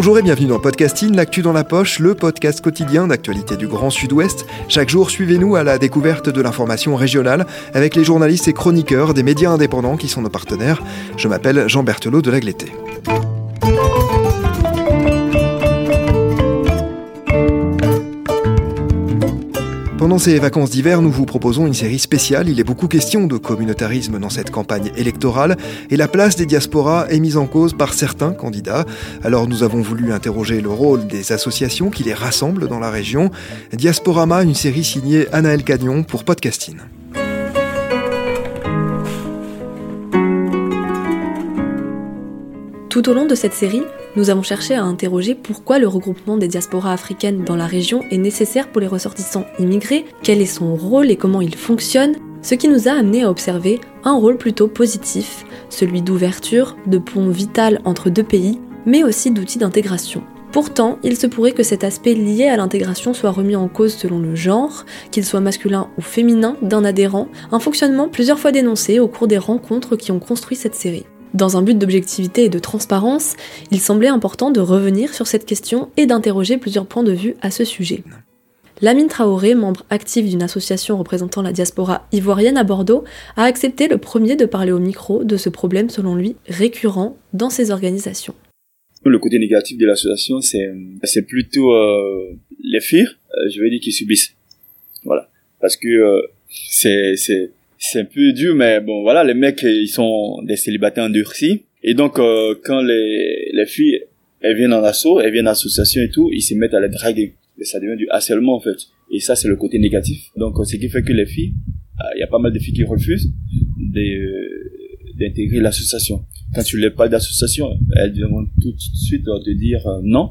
Bonjour et bienvenue dans Podcasting, l'actu dans la poche, le podcast quotidien d'actualité du Grand Sud-Ouest. Chaque jour, suivez-nous à la découverte de l'information régionale avec les journalistes et chroniqueurs des médias indépendants qui sont nos partenaires. Je m'appelle Jean Berthelot de Lagleté. Pendant ces vacances d'hiver, nous vous proposons une série spéciale. Il est beaucoup question de communautarisme dans cette campagne électorale et la place des diasporas est mise en cause par certains candidats. Alors nous avons voulu interroger le rôle des associations qui les rassemblent dans la région. Diasporama, une série signée Anaël Cagnon pour Podcasting. Tout au long de cette série, nous avons cherché à interroger pourquoi le regroupement des diasporas africaines dans la région est nécessaire pour les ressortissants immigrés, quel est son rôle et comment il fonctionne, ce qui nous a amené à observer un rôle plutôt positif, celui d'ouverture, de pont vital entre deux pays, mais aussi d'outil d'intégration. Pourtant, il se pourrait que cet aspect lié à l'intégration soit remis en cause selon le genre, qu'il soit masculin ou féminin d'un adhérent, un fonctionnement plusieurs fois dénoncé au cours des rencontres qui ont construit cette série. Dans un but d'objectivité et de transparence, il semblait important de revenir sur cette question et d'interroger plusieurs points de vue à ce sujet. Lamine Traoré, membre actif d'une association représentant la diaspora ivoirienne à Bordeaux, a accepté le premier de parler au micro de ce problème selon lui récurrent dans ces organisations. Le côté négatif de l'association, c'est, plutôt euh, les filles, euh, je vais dire, qui subissent. Voilà. Parce que euh, c'est, c'est, un peu dur, mais bon, voilà, les mecs, ils sont des célibataires endurcis. Et donc, euh, quand les, les filles, elles viennent en assaut, elles viennent en association et tout, ils se mettent à les draguer. Et ça devient du harcèlement, en fait. Et ça, c'est le côté négatif. Donc, ce qui fait que les filles, euh, il y a pas mal de filles qui refusent d'intégrer l'association. Quand tu n'as pas d'association, elles vont tout de suite te dire euh, non,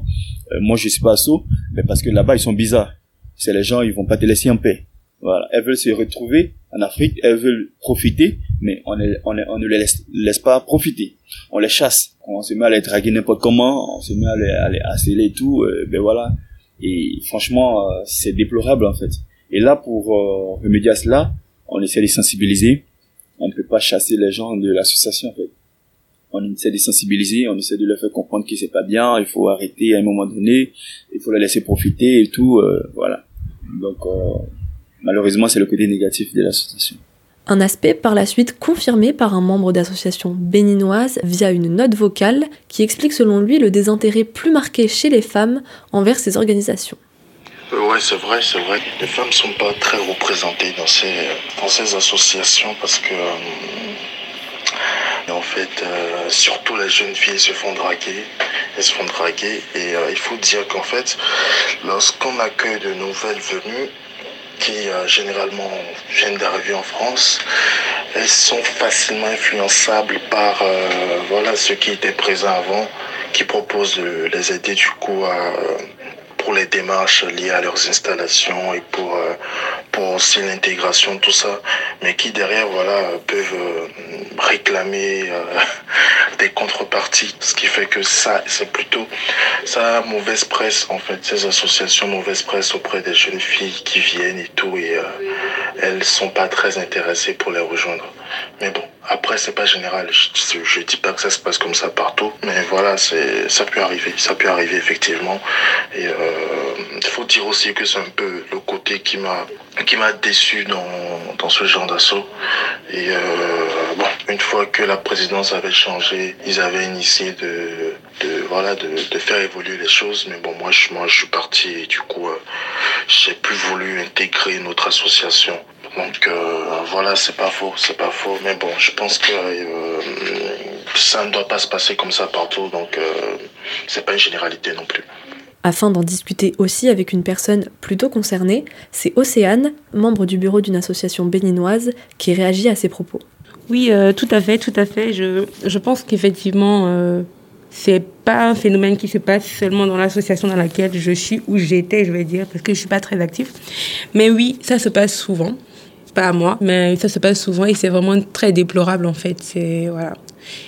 moi je suis pas assaut, mais parce que là-bas ils sont bizarres. C'est les gens, ils vont pas te laisser en paix. Voilà, elles veulent se retrouver en Afrique, elles veulent profiter, mais on, on, on ne les laisse, laisse, pas profiter. On les chasse. On se met à les draguer n'importe comment, on se met à les, à les harceler et tout, euh, ben voilà. Et franchement, euh, c'est déplorable en fait. Et là, pour euh, remédier à cela, on essaie de sensibiliser. On ne peut pas chasser les gens de l'association en fait. On essaie de sensibiliser, on essaie de leur faire comprendre que c'est pas bien, il faut arrêter à un moment donné, il faut les laisser profiter et tout, voilà. Donc Malheureusement, c'est le côté négatif de l'association. Un aspect par la suite confirmé par un membre d'association béninoise via une note vocale qui explique selon lui le désintérêt plus marqué chez les femmes envers ces organisations. Euh, ouais, c'est vrai, c'est vrai. Les femmes ne sont pas très représentées dans ces, dans ces associations parce que, euh, en fait, euh, surtout les jeunes filles se font draguer. Elles se font draguer et il faut dire qu'en fait, lorsqu'on accueille de nouvelles venues, qui euh, généralement viennent d'arriver en France, elles sont facilement influençables par euh, voilà ceux qui étaient présents avant, qui proposent de les aider du coup à pour les démarches liées à leurs installations et pour, euh, pour aussi l'intégration, tout ça, mais qui derrière voilà, peuvent euh, réclamer euh, des contreparties, ce qui fait que ça, c'est plutôt ça mauvaise presse en fait, ces associations mauvaise presse auprès des jeunes filles qui viennent et tout, et elles sont pas très intéressées pour les rejoindre. Mais bon, après, c'est pas général. Je, je dis pas que ça se passe comme ça partout, mais voilà, c'est, ça peut arriver. Ça peut arriver effectivement. Et euh, dire aussi que c'est un peu le côté qui m'a, qui m'a déçu dans, dans ce genre d'assaut. Et euh, bon, une fois que la présidence avait changé, ils avaient initié de, de voilà, de, de faire évoluer les choses. Mais bon, moi, je, moi, je suis parti et du coup, euh, j'ai plus voulu intégrer notre association. Donc euh, voilà, c'est pas faux, c'est pas faux. Mais bon, je pense que ça ne doit pas se passer comme ça partout, donc c'est pas une généralité non plus. Afin d'en discuter aussi avec une personne plutôt concernée, c'est Océane, membre du bureau d'une association béninoise, qui réagit à ces propos. Oui, tout à fait, tout à fait. Je, je pense qu'effectivement, c'est pas un phénomène qui se passe seulement dans l'association dans laquelle je suis ou j'étais, je vais dire, parce que je suis pas très active. Mais oui, ça se passe souvent pas à moi, mais ça se passe souvent et c'est vraiment très déplorable en fait. C'est voilà.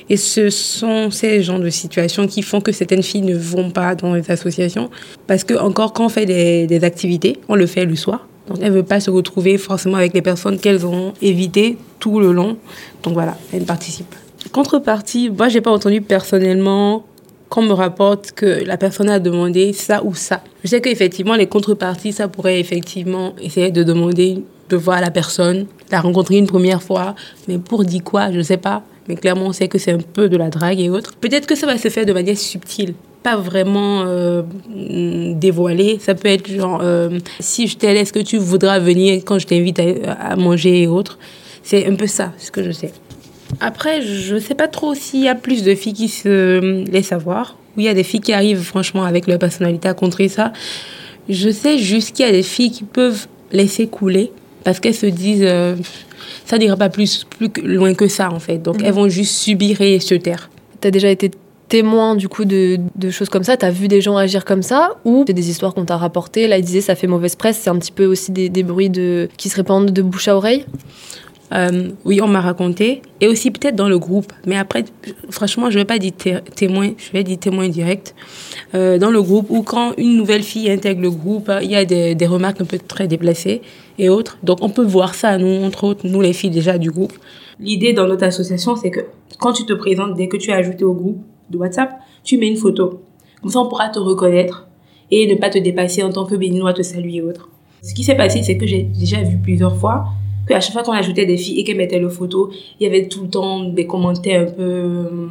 Et ce sont ces genres de situations qui font que certaines filles ne vont pas dans les associations parce que encore quand on fait des, des activités, on le fait le soir. Donc elles ne veulent pas se retrouver forcément avec les personnes qu'elles ont évitées tout le long. Donc voilà, elles participent. Contrepartie, moi j'ai pas entendu personnellement qu'on me rapporte que la personne a demandé ça ou ça. Je sais qu'effectivement, les contreparties, ça pourrait effectivement essayer de demander de voir la personne, la rencontrer une première fois, mais pour dire quoi, je ne sais pas. Mais clairement, on sait que c'est un peu de la drague et autres. Peut-être que ça va se faire de manière subtile pas vraiment euh, dévoilée. Ça peut être genre, euh, si je t'aide, est-ce que tu voudras venir quand je t'invite à, à, manger et autres? C'est un peu ça, ce que je sais. Après, je sais pas trop s'il y a plus de filles qui se laissent savoir. Ou il y a des filles qui arrivent franchement avec leur personnalité à contrer ça. Je sais juste qu'il y a des filles qui peuvent laisser couler parce qu'elles se disent euh, ça n'ira pas plus, plus loin que ça en fait. Donc mmh. elles vont juste subir et se taire. Tu as déjà été témoin du coup de, de choses comme ça? T'as vu des gens agir comme ça? Ou c'est des histoires qu'on t'a rapportées? Là, ils disaient ça fait mauvaise presse. C'est un petit peu aussi des, des bruits de, qui se répandent de bouche à oreille? Euh, oui, on m'a raconté. Et aussi peut-être dans le groupe. Mais après, franchement, je ne vais pas dire témoin, je vais dire témoin direct. Euh, dans le groupe, ou quand une nouvelle fille intègre le groupe, il y a des, des, remarques un peu très déplacées et autres. Donc on peut voir ça, nous, entre autres, nous les filles déjà du groupe. L'idée dans notre association, c'est que quand tu te présentes, dès que tu es ajouté au groupe de WhatsApp, tu mets une photo. Comme ça, on pourra te reconnaître et ne pas te dépasser en tant que béninois, te saluer et autres. Ce qui s'est passé, c'est que j'ai déjà vu plusieurs fois qu'à chaque fois qu'on ajoutait des filles et qu'elles mettaient le photo, il y avait tout le temps des commentaires un peu euh,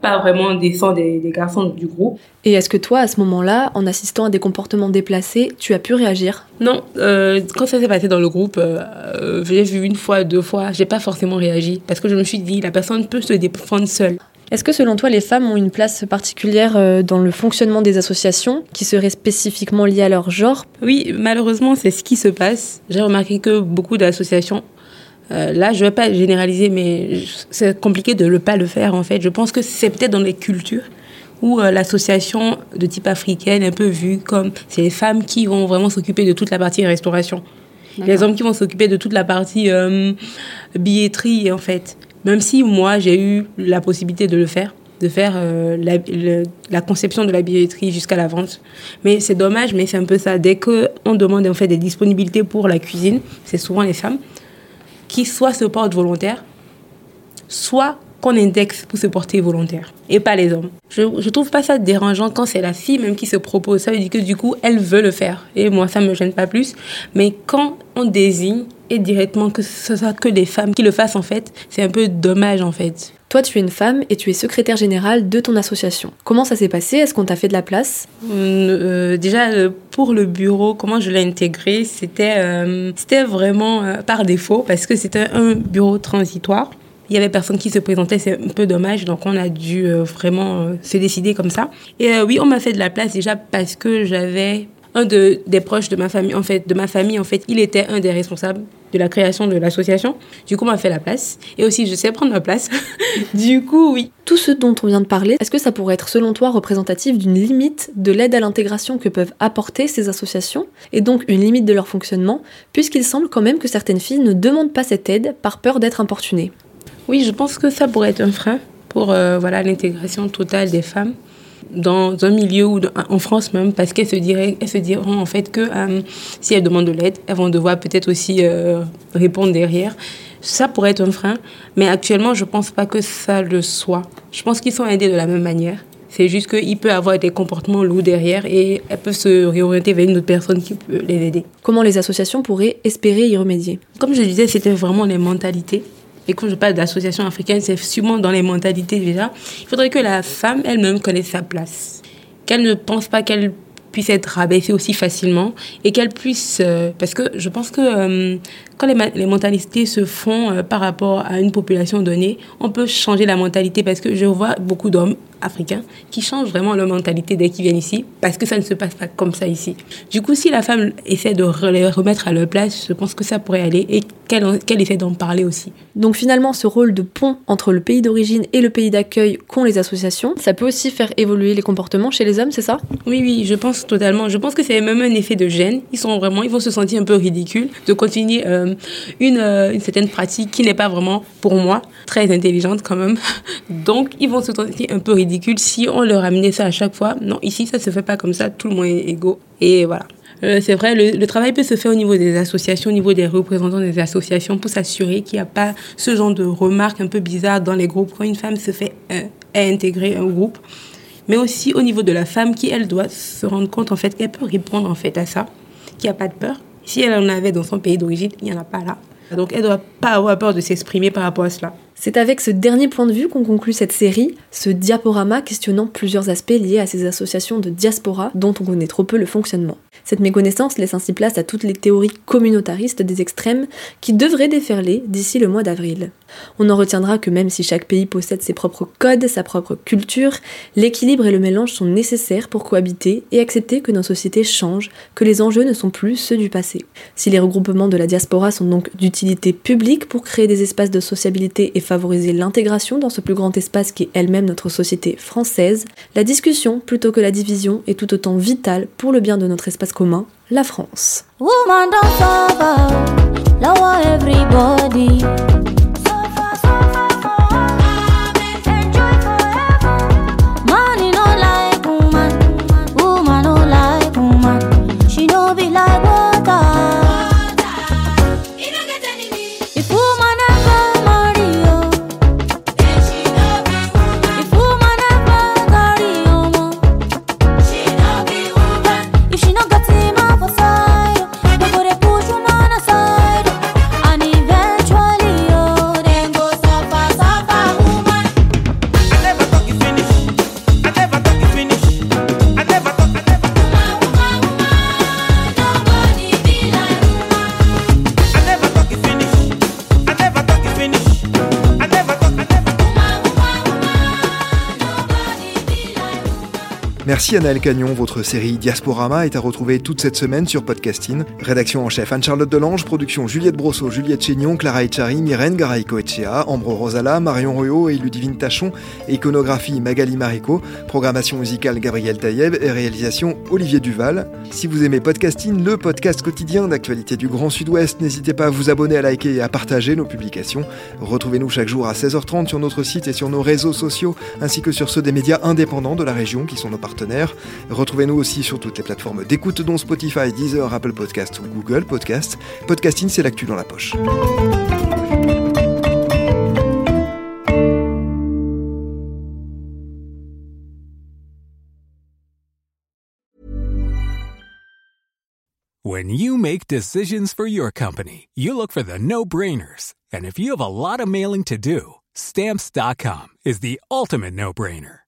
pas vraiment décents des, des garçons du groupe. Et est-ce que toi, à ce moment-là, en assistant à des comportements déplacés, tu as pu réagir? Non, euh, quand ça s'est passé dans le groupe, euh, j'ai vu une fois, deux fois, j'ai pas forcément réagi parce que je me suis dit la personne peut se défendre seule. Est-ce que selon toi, les femmes ont une place particulière euh, dans le fonctionnement des associations qui serait spécifiquement liée à leur genre? Oui, malheureusement, c'est ce qui se passe. J'ai remarqué que beaucoup d'associations, euh, là, je ne vais pas généraliser, mais c'est compliqué de ne pas le faire en fait. Je pense que c'est peut-être dans les cultures où euh, l'association de type africaine est un peu vue comme c'est les femmes qui vont vraiment s'occuper de toute la partie restauration. Les hommes qui vont s'occuper de toute la partie euh, billetterie en fait. Même si moi, j'ai eu la possibilité de le faire, de faire euh, la, conception de la billetterie jusqu'à la vente. Mais c'est dommage, mais c'est un peu ça. Dès qu'on demande en fait des disponibilités pour la cuisine, c'est souvent les femmes qui soit se portent volontaires, soit qu'on indexe pour se porter volontaire et pas les hommes. Je, je trouve pas ça dérangeant quand c'est la fille même qui se propose. Ça veut dire que du coup, elle veut le faire. Et moi, ça me gêne pas plus. Mais quand on désigne et directement que ce soit que les femmes qui le fassent en fait, c'est un peu dommage en fait. Toi, tu es une femme et tu es secrétaire générale de ton association. Comment ça s'est passé? Est-ce qu'on t'a fait de la place? Euh, Déjà, pour le bureau, comment je l'ai intégré C'était euh, c'était vraiment euh, par défaut parce que c'était un bureau transitoire. Il y avait personne qui se présentait, c'est un peu dommage, donc on a dû euh, vraiment euh, se décider comme ça. Et euh, oui, on m'a fait de la place déjà parce que j'avais un de, des proches de ma famille, en fait, de ma famille, en fait, il était un des responsables de la création de l'association. Du coup, on m'a fait la place. Et aussi, je sais prendre ma place. du coup, oui. Tout ce dont on vient de parler, est-ce que ça pourrait être, selon toi, représentatif d'une limite de l'aide à l'intégration que peuvent apporter ces associations, et donc une limite de leur fonctionnement, puisqu'il semble quand même que certaines filles ne demandent pas cette aide par peur d'être importunées? Oui, je pense que ça pourrait être un frein pour euh, voilà l'intégration totale des femmes dans un milieu ou en France même parce qu'elles se diraient elles se diront en fait que euh, si elles demandent de l'aide elles vont devoir peut-être aussi euh, répondre derrière ça pourrait être un frein mais actuellement je pense pas que ça le soit je pense qu'ils sont aidés de la même manière c'est juste qu'il peut avoir des comportements lourds derrière et elles peuvent se réorienter vers une autre personne qui peut les aider. Comment les associations pourraient espérer y remédier? Comme je disais, c'était vraiment les mentalités. Et quand je parle d'association africaine, c'est sûrement dans les mentalités déjà. Il faudrait que la femme elle-même connaisse sa place. Qu'elle ne pense pas qu'elle puisse être rabaissée aussi facilement et qu'elle puisse... Euh, parce que je pense que euh, quand les, mentalités se font euh, par rapport à une population donnée, on peut changer la mentalité parce que je vois beaucoup d'hommes africains qui changent vraiment leur mentalité dès qu'ils viennent ici parce que ça ne se passe pas comme ça ici. Du coup, si la femme essaie de les remettre à leur place, je pense que ça pourrait aller et qu'elle qu essaie d'en parler aussi. Donc finalement, ce rôle de pont entre le pays d'origine et le pays d'accueil qu'ont les associations, ça peut aussi faire évoluer les comportements chez les hommes, c'est ça? Oui, oui, je pense totalement. Je pense que c'est même un effet de gêne. Ils sont vraiment, ils vont se sentir un peu ridicules de continuer euh, une, euh, une certaine pratique qui n'est pas vraiment pour moi très intelligente quand même. Donc ils vont se sentir un peu ridicules si on leur amenait ça à chaque fois. Non, ici, ça se fait pas comme ça, tout le monde est égaux. Et voilà. Euh, c'est vrai, le, le, travail peut se faire au niveau des associations, au niveau des représentants des associations, pour s'assurer qu'il n'y a pas ce genre de remarques un peu bizarres dans les groupes quand une femme se fait euh, intégrer un groupe. mais aussi au niveau de la femme qui, elle, doit se rendre compte, en fait, qu'elle peut répondre, en fait, à ça, qu'il n'y a pas de peur. Si elle en avait dans son pays d'origine, il n'y en a pas là. Donc, elle ne doit pas avoir peur de s'exprimer par rapport à cela. C'est avec ce dernier point de vue qu'on conclut cette série, ce diaporama questionnant plusieurs aspects liés à ces associations de diaspora dont on connaît trop peu le fonctionnement. Cette méconnaissance laisse ainsi place à toutes les théories communautaristes des extrêmes qui devraient déferler d'ici le mois d'avril. On en retiendra que même si chaque pays possède ses propres codes, sa propre culture, l'équilibre et le mélange sont nécessaires pour cohabiter et accepter que nos sociétés changent, que les enjeux ne sont plus ceux du passé. Si les regroupements de la diaspora sont donc d'utilité publique pour créer des espaces de sociabilité et favoriser l'intégration dans ce plus grand espace qui est elle-même notre société française, la discussion plutôt que la division est tout autant vitale pour le bien de notre espace commun, la France. Merci Anaël Cagnon, votre série Diasporama est à retrouver toute cette semaine sur Podcasting. Rédaction en chef Anne-Charlotte Delange, production Juliette Brosseau, Juliette Chénion, Clara Echari, Myrène Garaïco-Echea, Ambro Rosala, Marion Ruot et Ludivine Tachon, iconographie Magali Marico, programmation musicale Gabriel Taïeb et réalisation Olivier Duval. Si vous aimez Podcasting, le podcast quotidien d'actualité du Grand Sud-Ouest, n'hésitez pas à vous abonner, à liker et à partager nos publications. Retrouvez-nous chaque jour à 16h30 sur notre site et sur nos réseaux sociaux, ainsi que sur ceux des médias indépendants de la région qui sont nos Retrouvez-nous aussi sur toutes les plateformes d'écoute dont Spotify, Deezer, Apple Podcast ou Google Podcast. Podcasting, c'est l'actu dans la poche. When you make decisions for your company, you look for the no-brainers. And if you have a lot of mailing to do, stamps.com is the ultimate no-brainer.